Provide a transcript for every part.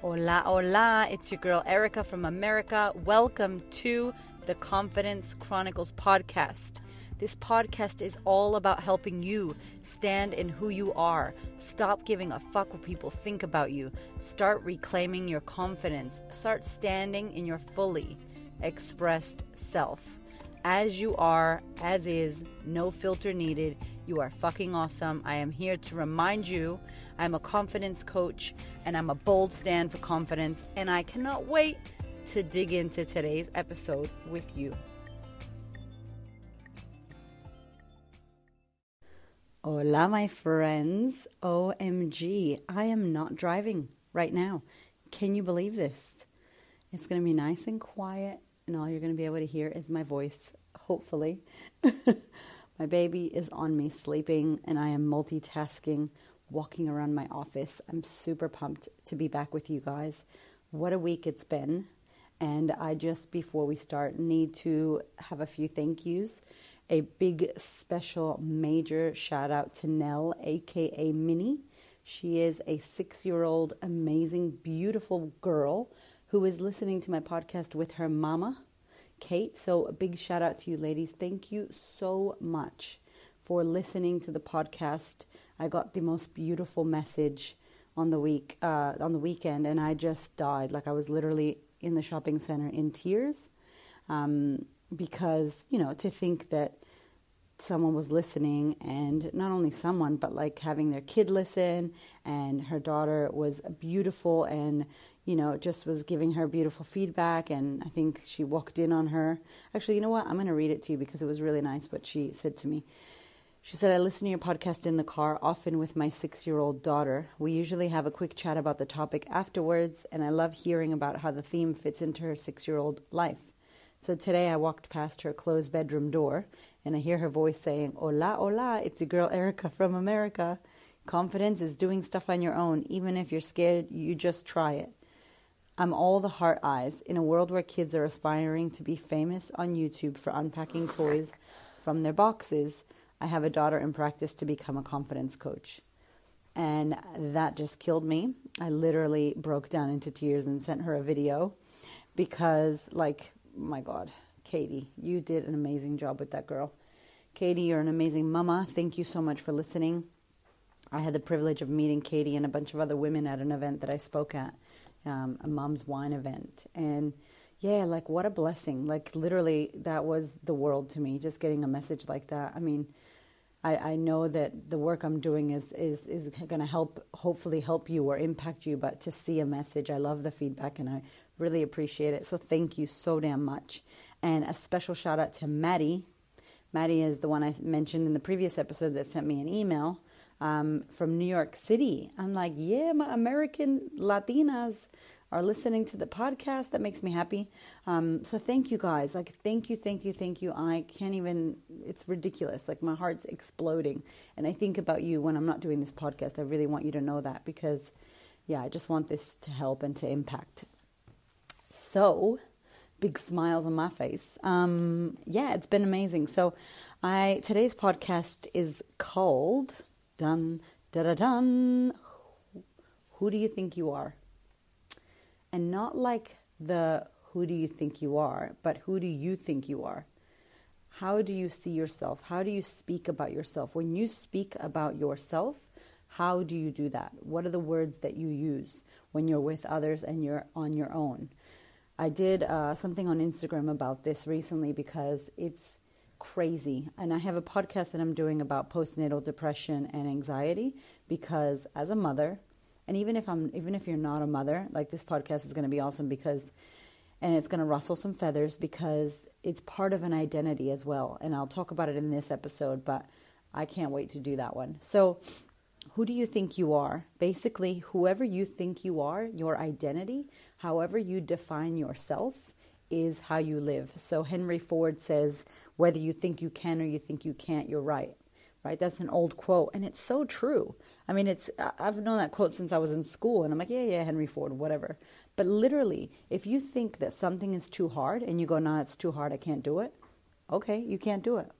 Hola, hola. It's your girl Erica from America. Welcome to the Confidence Chronicles podcast. This podcast is all about helping you stand in who you are. Stop giving a fuck what people think about you. Start reclaiming your confidence. Start standing in your fully expressed self. As you are, as is, no filter needed. You are fucking awesome. I am here to remind you I'm a confidence coach and I'm a bold stand for confidence, and I cannot wait to dig into today's episode with you. Hola, my friends. OMG, I am not driving right now. Can you believe this? It's going to be nice and quiet, and all you're going to be able to hear is my voice, hopefully. my baby is on me sleeping, and I am multitasking walking around my office. I'm super pumped to be back with you guys. What a week it's been. And I just, before we start, need to have a few thank yous. A big, special, major shout out to Nell, aka Minnie. She is a six year old, amazing, beautiful girl who is listening to my podcast with her mama, Kate. So, a big shout out to you, ladies. Thank you so much for listening to the podcast I got the most beautiful message on the week uh, on the weekend, and I just died. Like I was literally in the shopping center in tears, um, because you know to think that someone was listening, and not only someone, but like having their kid listen, and her daughter was beautiful, and you know just was giving her beautiful feedback, and I think she walked in on her. Actually, you know what? I'm going to read it to you because it was really nice what she said to me. She said, I listen to your podcast in the car, often with my six year old daughter. We usually have a quick chat about the topic afterwards, and I love hearing about how the theme fits into her six year old life. So today I walked past her closed bedroom door, and I hear her voice saying, Hola, hola, it's your girl Erica from America. Confidence is doing stuff on your own. Even if you're scared, you just try it. I'm all the heart eyes in a world where kids are aspiring to be famous on YouTube for unpacking toys from their boxes. I have a daughter in practice to become a confidence coach. And that just killed me. I literally broke down into tears and sent her a video because, like, my God, Katie, you did an amazing job with that girl. Katie, you're an amazing mama. Thank you so much for listening. I had the privilege of meeting Katie and a bunch of other women at an event that I spoke at, um, a mom's wine event. And yeah, like what a blessing. Like literally, that was the world to me, just getting a message like that. I mean, I, I know that the work I'm doing is is is going to help, hopefully help you or impact you. But to see a message, I love the feedback and I really appreciate it. So thank you so damn much. And a special shout out to Maddie. Maddie is the one I mentioned in the previous episode that sent me an email um, from New York City. I'm like, yeah, my American Latinas are listening to the podcast. That makes me happy. Um, so thank you guys. Like, thank you, thank you, thank you. I can't even, it's ridiculous. Like, my heart's exploding. And I think about you when I'm not doing this podcast. I really want you to know that because, yeah, I just want this to help and to impact. So, big smiles on my face. Um, yeah, it's been amazing. So, I today's podcast is called Dun Da Da Dun. Who do you think you are? and not like the who do you think you are, but who do you think you are? How do you see yourself? How do you speak about yourself? When you speak about yourself, how do you do that? What are the words that you use when you're with others and you're on your own? I did uh, something on Instagram about this recently because it's crazy. And I have a podcast that I'm doing about postnatal depression and anxiety because as a mother, and even if I'm even if you're not a mother, like this podcast is going to be awesome because and it's going to rustle some feathers because it's part of an identity as well. And I'll talk about it in this episode, but I can't wait to do that one. So, who do you think you are? Basically, whoever you think you are, your identity, however you define yourself, is how you live. So, Henry Ford says, whether you think you can or you think you can't, you're right. Right? That's an old quote, and it's so true. I mean, it's I've known that quote since I was in school, and I'm like, yeah, yeah, Henry Ford, whatever. But literally, if you think that something is too hard and you go, no, it's too hard, I can't do it. Okay, you can't do it.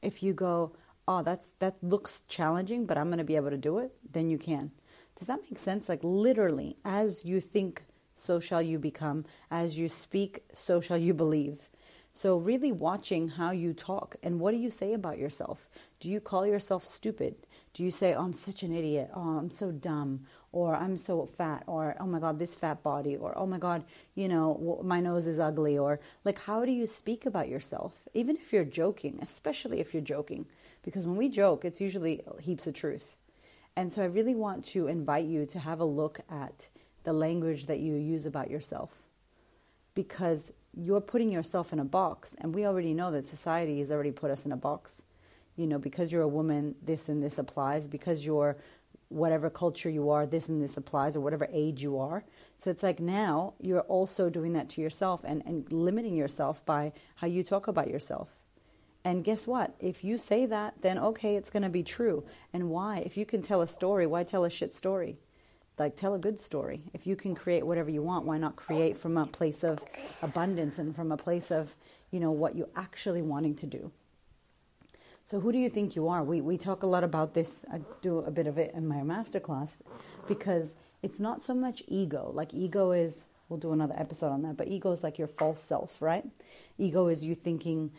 If you go, oh, that's that looks challenging, but I'm going to be able to do it, then you can. Does that make sense? Like literally, as you think, so shall you become. As you speak, so shall you believe. So, really watching how you talk and what do you say about yourself? Do you call yourself stupid? Do you say, Oh, I'm such an idiot? Oh, I'm so dumb? Or I'm so fat? Or oh my God, this fat body? Or oh my God, you know, my nose is ugly? Or like, how do you speak about yourself? Even if you're joking, especially if you're joking. Because when we joke, it's usually uh, heaps of truth. And so I really want to invite you to have a look at the language that you use about yourself. Because you're putting yourself in a box, and we already know that society has already put us in a box. You know, because you're a woman, this and this applies. Because you're whatever culture you are, this and this applies, or whatever age you are. So it's like now you're also doing that to yourself and, and limiting yourself by how you talk about yourself. And guess what? If you say that, then okay, it's going to be true. And why? If you can tell a story, why tell a shit story? Like tell a good story. If you can create whatever you want, why not create from a place of abundance and from a place of, you know, what you're actually wanting to do. So who do you think you are? We we talk a lot about this. I do a bit of it in my masterclass because it's not so much ego. Like ego is we'll do another episode on that, but ego is like your false self, right? Ego is you thinking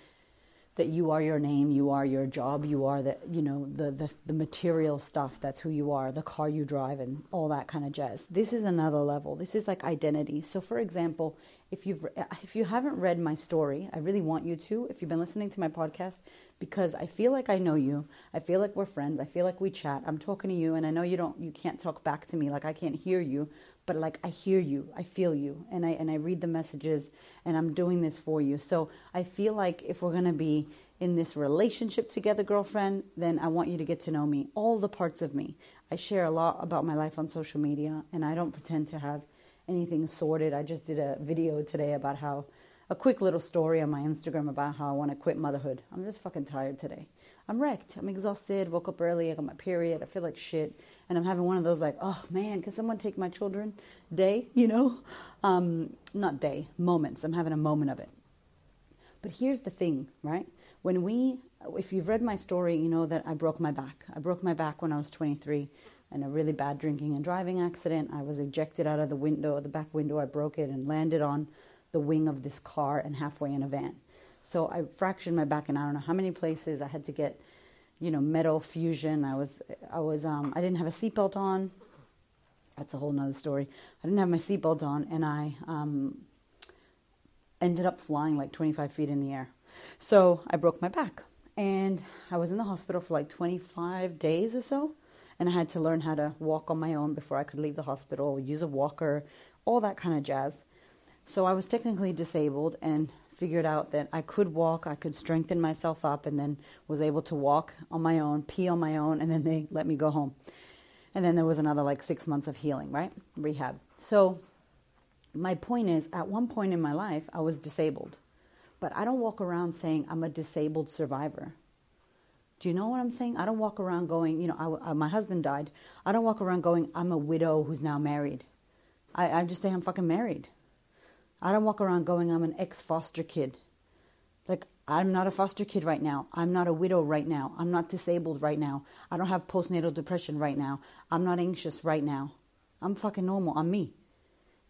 that you are your name, you are your job, you are the you know the, the the material stuff. That's who you are, the car you drive, and all that kind of jazz. This is another level. This is like identity. So, for example, if you've if you haven't read my story, I really want you to. If you've been listening to my podcast, because I feel like I know you, I feel like we're friends, I feel like we chat. I'm talking to you, and I know you don't, you can't talk back to me, like I can't hear you, but like I hear you, I feel you, and I and I read the messages, and I'm doing this for you. So I feel like if we're gonna be in this relationship together, girlfriend, then I want you to get to know me, all the parts of me. I share a lot about my life on social media, and I don't pretend to have anything sorted. I just did a video today about how a quick little story on my Instagram about how I want to quit motherhood. I'm just fucking tired today. I'm wrecked. I'm exhausted. Woke up early. I got my period. I feel like shit and I'm having one of those like, oh man, can someone take my children day, you know? Um, not day, moments. I'm having a moment of it. But here's the thing, right? When we, if you've read my story, you know that I broke my back. I broke my back when I was 23 in a really bad drinking and driving accident. I was ejected out of the window, the back window. I broke it and landed on the wing of this car and halfway in a van. So I fractured my back in I don't know how many places. I had to get you know, metal fusion. I was, I was, um, I didn't have a seatbelt on. That's a whole nother story. I didn't have my seatbelt on, and I um, ended up flying like 25 feet in the air. So I broke my back, and I was in the hospital for like 25 days or so, and I had to learn how to walk on my own before I could leave the hospital, use a walker, all that kind of jazz. So I was technically disabled, and figured out that I could walk, I could strengthen myself up, and then was able to walk on my own, pee on my own, and then they let me go home. And then there was another like six months of healing, right? Rehab. So, my point is, at one point in my life, I was disabled, but I don't walk around saying I'm a disabled survivor. Do you know what I'm saying? I don't walk around going, you know, I, I, uh, my husband died. I don't walk around going, I'm a widow who's now married. I, I just say I'm fucking married. I don't walk around going, I'm an ex foster kid. Like, I'm not a foster kid right now. I'm not a widow right now. I'm not disabled right now. I don't have postnatal depression right now. I'm not anxious right now. I'm fucking normal. I'm me.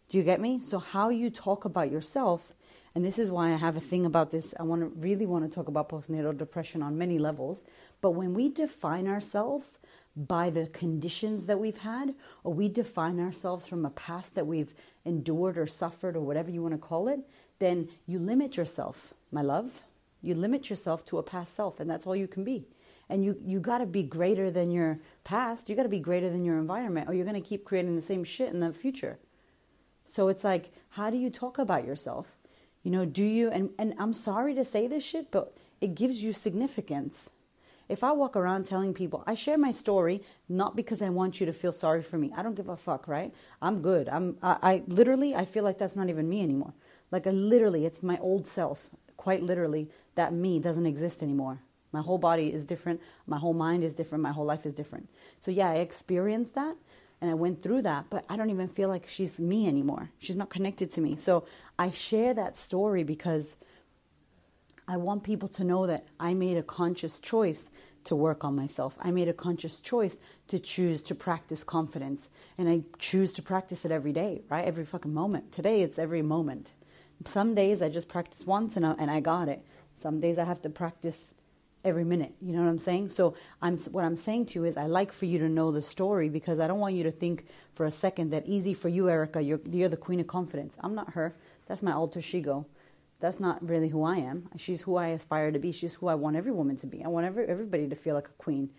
Do you get me? So, how you talk about yourself, and this is why I have a thing about this. I want to really want to talk about postnatal depression on many levels. But when we define ourselves by the conditions that we've had, or we define ourselves from a past that we've endured or suffered or whatever you want to call it, then you limit yourself, my love. You limit yourself to a past self, and that's all you can be. And you, you got to be greater than your past. You got to be greater than your environment, or you're going to keep creating the same shit in the future. So it's like, how do you talk about yourself? You know, do you, and, and I'm sorry to say this shit, but it gives you significance. If I walk around telling people, I share my story not because I want you to feel sorry for me. I don't give a fuck, right? I'm good. I'm I, I literally I feel like that's not even me anymore. Like I literally it's my old self. Quite literally that me doesn't exist anymore. My whole body is different, my whole mind is different, my whole life is different. So yeah, I experienced that and I went through that, but I don't even feel like she's me anymore. She's not connected to me. So I share that story because I want people to know that I made a conscious choice to work on myself. I made a conscious choice to choose to practice confidence. And I choose to practice it every day, right? Every fucking moment. Today, it's every moment. Some days I just practice once and I, and I got it. Some days I have to practice every minute. You know what I'm saying? So I'm what I'm saying to you is I like for you to know the story because I don't want you to think for a second that easy for you, Erica. You're you're the queen of confidence. I'm not her. That's my alter ego that's not really who I am. She's who I aspire to be. She's who I want every woman to be. I want every, everybody to feel like a queen.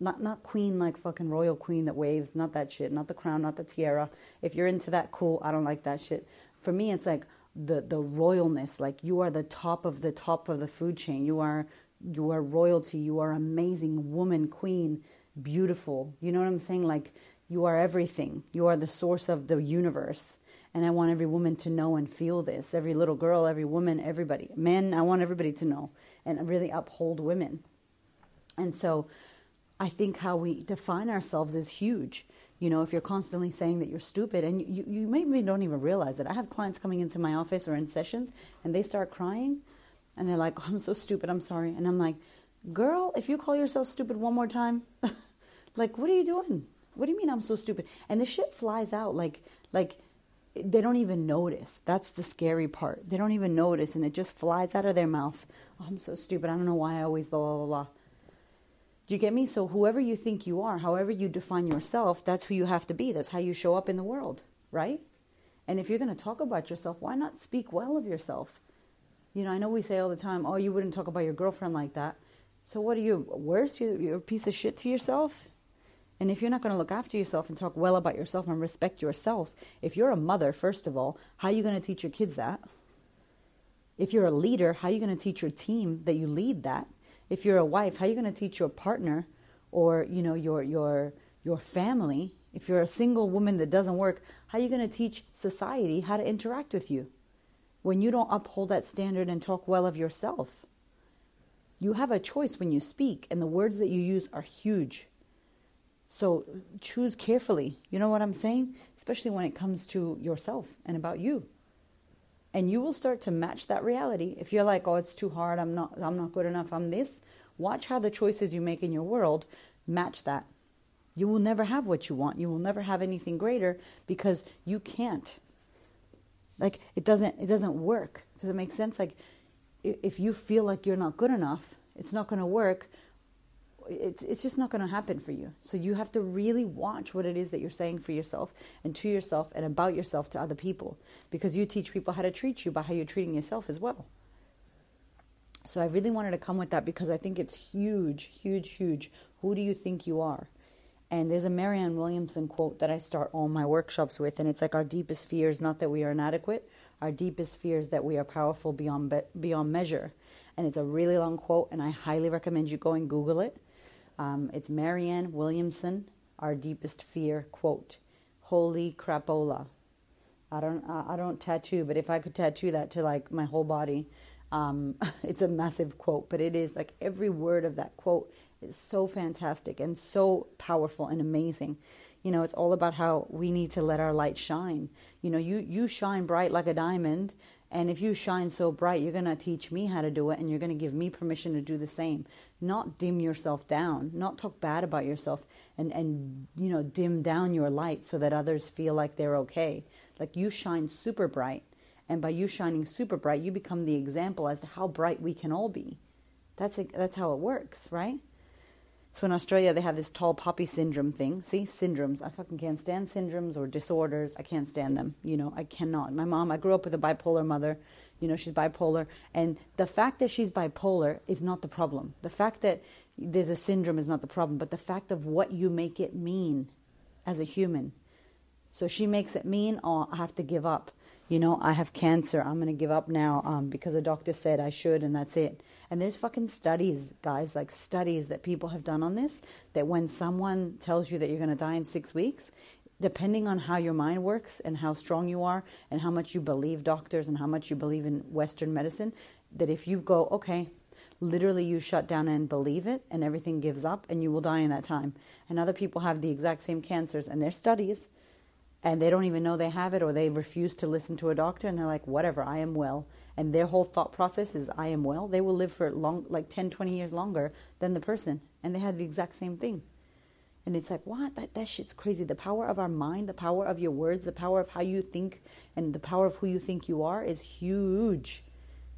Not not queen like fucking royal queen that waves, not that shit, not the crown, not the tiara. If you're into that, cool. I don't like that shit. For me, it's like the the royalness. Like you are the top of the top of the food chain. You are you are royalty. You are amazing woman, queen, beautiful. You know what I'm saying? Like you are everything. You are the source of the universe and I want every woman to know and feel this. Every little girl, every woman, everybody. Men, I want everybody to know and really uphold women. And so I think how we define ourselves is huge. You know, if you're constantly saying that you're stupid, and you, you maybe don't even realize it. I have clients coming into my office or in sessions, and they start crying, and they're like, oh, I'm so stupid, I'm sorry. And I'm like, girl, if you call yourself stupid one more time, like, what are you doing? What do you mean I'm so stupid? And the shit flies out like, like, they don't even notice. That's the scary part. They don't even notice, and it just flies out of their mouth. Oh, I'm so stupid. I don't know why I always blah, blah, blah, blah. Do you get me? So, whoever you think you are, however you define yourself, that's who you have to be. That's how you show up in the world, right? And if you're going to talk about yourself, why not speak well of yourself? You know, I know we say all the time, oh, you wouldn't talk about your girlfriend like that. So, what are you, worse? You're a piece of shit to yourself? And if you're not going to look after yourself and talk well about yourself and respect yourself, if you're a mother, first of all, how are you going to teach your kids that? If you're a leader, how are you going to teach your team that you lead that? If you're a wife, how are you going to teach your partner or, you know, your your your family? If you're a single woman that doesn't work, how are you going to teach society how to interact with you? When you don't uphold that standard and talk well of yourself. You have a choice when you speak, and the words that you use are huge. So choose carefully. You know what I'm saying? Especially when it comes to yourself and about you. And you will start to match that reality. If you're like, "Oh, it's too hard. I'm not I'm not good enough. I'm this." Watch how the choices you make in your world match that. You will never have what you want. You will never have anything greater because you can't. Like it doesn't it doesn't work. Does it make sense? Like if you feel like you're not good enough, it's not going to work it's it's just not going to happen for you. So you have to really watch what it is that you're saying for yourself and to yourself and about yourself to other people because you teach people how to treat you by how you're treating yourself as well. So I really wanted to come with that because I think it's huge, huge, huge. Who do you think you are? And there's a Marianne Williamson quote that I start all my workshops with, and it's like our deepest fear is not that we are inadequate. Our deepest fear is that we are powerful beyond be- beyond measure. And it's a really long quote, and I highly recommend you go and Google it um, it's Marianne Williamson, Our Deepest Fear, quote, Holy crapola. I don't, I don't tattoo, but if I could tattoo that to like my whole body, um, it's a massive quote, but it is like every word of that quote is so fantastic and so powerful and amazing. You know, it's all about how we need to let our light shine. You know, you, you shine bright like a diamond, and if you shine so bright, you're going to teach me how to do it and you're going to give me permission to do the same. Not dim yourself down, not talk bad about yourself and, and you know, dim down your light so that others feel like they're okay. Like you shine super bright. And by you shining super bright, you become the example as to how bright we can all be. That's, that's how it works, right? So in Australia, they have this tall poppy syndrome thing. See, syndromes. I fucking can't stand syndromes or disorders. I can't stand them. You know, I cannot. My mom, I grew up with a bipolar mother. You know, she's bipolar. And the fact that she's bipolar is not the problem. The fact that there's a syndrome is not the problem, but the fact of what you make it mean as a human. So she makes it mean, oh, I have to give up. You know, I have cancer. I'm going to give up now um, because the doctor said I should, and that's it. And there's fucking studies, guys, like studies that people have done on this, that when someone tells you that you're going to die in six weeks, depending on how your mind works and how strong you are and how much you believe doctors and how much you believe in Western medicine, that if you go, okay, literally you shut down and believe it and everything gives up and you will die in that time. And other people have the exact same cancers and there's studies and they don't even know they have it or they refuse to listen to a doctor and they're like whatever i am well. And their whole thought process is i am well. They will live for long like 10 20 years longer than the person and they had the exact same thing. And it's like what? That, that shit's crazy. The power of our mind the power of your words the power of how you think and the power of who you think you are is huge.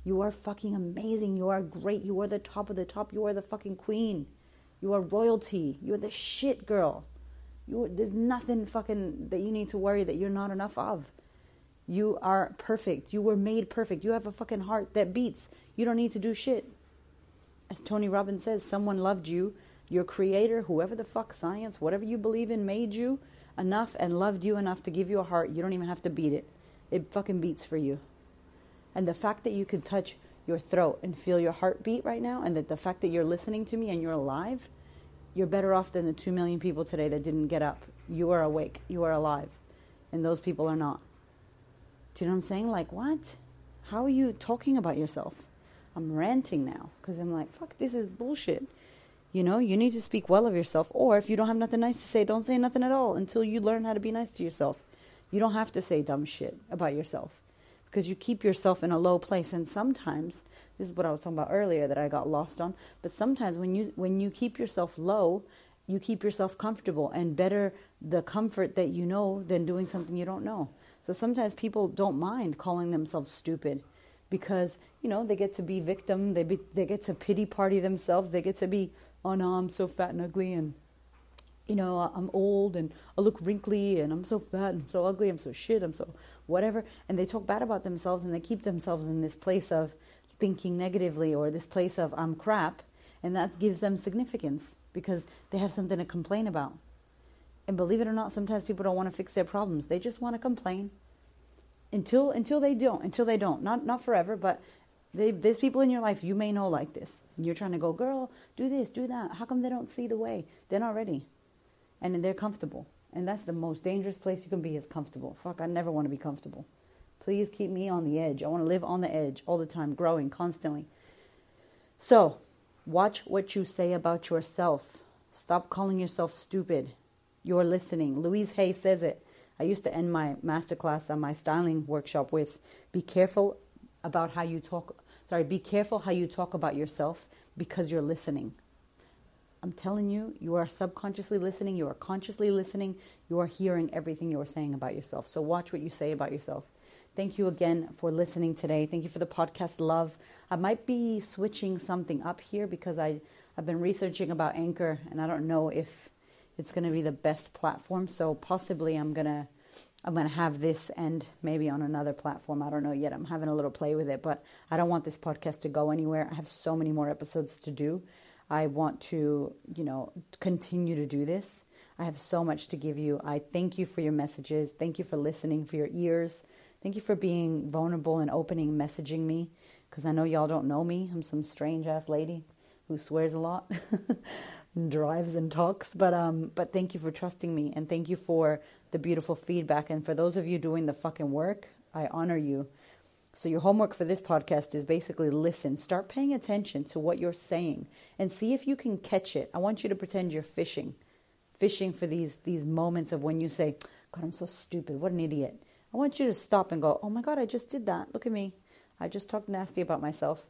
You are fucking amazing. You are great. You are the top of the top. You are the fucking queen. You are royalty. You're the shit girl you, there's nothing fucking that you need to worry that you're not enough of. You are perfect. You were made perfect. You have a fucking heart that beats. You don't need to do shit. As Tony Robbins says, someone loved you, your creator, whoever the fuck, science, whatever you believe in, made you enough and loved you enough to give you a heart. You don't even have to beat it. It fucking beats for you. And the fact that you can touch your throat and feel your heartbeat right now, and that the fact that you're listening to me and you're alive, you're better off than the 2 million people today that didn't get up. You are awake. You are alive. And those people are not. Do you know what I'm saying? Like, what? How are you talking about yourself? I'm ranting now because I'm like, fuck, this is bullshit. You know, you need to speak well of yourself. Or if you don't have nothing nice to say, don't say nothing at all until you learn how to be nice to yourself. You don't have to say dumb shit about yourself because you keep yourself in a low place. And sometimes this is what I was talking about earlier that I got lost on. But sometimes when you when you keep yourself low, you keep yourself comfortable and better the comfort that you know than doing something you don't know. So sometimes people don't mind calling themselves stupid because, you know, they get to be victim, they be, they get to pity party themselves, they get to be, oh no, I'm so fat and ugly and you know, I'm old and I look wrinkly and I'm so fat and so ugly, I'm so shit, I'm so whatever. And they talk bad about themselves and they keep themselves in this place of thinking negatively or this place of I'm crap, and that gives them significance because they have something to complain about. And believe it or not, sometimes people don't want to fix their problems. They just want to complain. Until until they don't, until they don't. Not not forever, but they, there's people in your life you may know like this. And you're trying to go, girl, do this, do that. How come they don't see the way? They're not ready. And they're comfortable. And that's the most dangerous place you can be is comfortable. Fuck, I never want to be comfortable. Please keep me on the edge. I want to live on the edge all the time, growing constantly. So, watch what you say about yourself. Stop calling yourself stupid. You're listening. Louise Hay says it. I used to end my masterclass on my styling workshop with be careful about how you talk. Sorry, be careful how you talk about yourself because you're listening. I'm telling you, you are subconsciously listening, you are consciously listening, you are hearing everything you are saying about yourself. So watch what you say about yourself. Thank you again for listening today. Thank you for the podcast love. I might be switching something up here because I, I've been researching about Anchor and I don't know if it's going to be the best platform. So possibly I'm going to I'm going to have this and maybe on another platform. I don't know yet. I'm having a little play with it, but I don't want this podcast to go anywhere. I have so many more episodes to do. I want to, you know, continue to do this. I have so much to give you. I thank you for your messages. Thank you for listening, for your ears. Thank you for being vulnerable and opening, messaging me, because I know y'all don't know me. I'm some strange ass lady who swears a lot, and drives and talks. But um, but thank you for trusting me, and thank you for the beautiful feedback. And for those of you doing the fucking work, I honor you. So your homework for this podcast is basically listen, start paying attention to what you're saying, and see if you can catch it. I want you to pretend you're fishing, fishing for these these moments of when you say, "God, I'm so stupid. What an idiot." I want you to stop and go, oh my God, I just did that. Look at me. I just talked nasty about myself.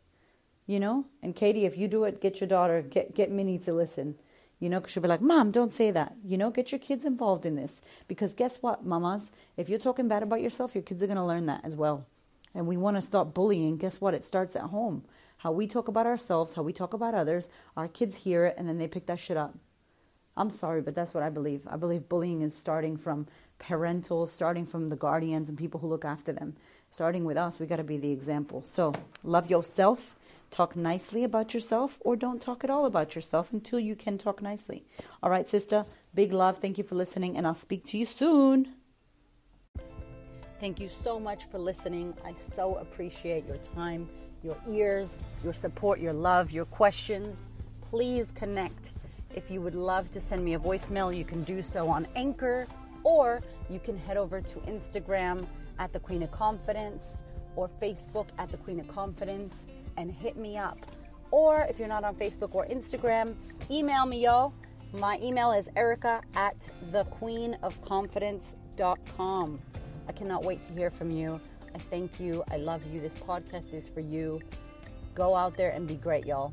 You know? And Katie, if you do it, get your daughter, get, get Minnie to listen. You know, because she'll be like, Mom, don't say that. You know, get your kids involved in this. Because guess what, mamas? If you're talking bad about yourself, your kids are going to learn that as well. And we want to stop bullying. Guess what? It starts at home. How we talk about ourselves, how we talk about others, our kids hear it, and then they pick that shit up. I'm sorry, but that's what I believe. I believe bullying is starting from parentals, starting from the guardians and people who look after them. Starting with us, we got to be the example. So, love yourself, talk nicely about yourself, or don't talk at all about yourself until you can talk nicely. All right, sister, big love. Thank you for listening, and I'll speak to you soon. Thank you so much for listening. I so appreciate your time, your ears, your support, your love, your questions. Please connect. If you would love to send me a voicemail, you can do so on Anchor or you can head over to Instagram at the Queen of Confidence or Facebook at the Queen of Confidence and hit me up. Or if you're not on Facebook or Instagram, email me, yo. My email is erica at thequeenofconfidence.com. I cannot wait to hear from you. I thank you. I love you. This podcast is for you. Go out there and be great, y'all.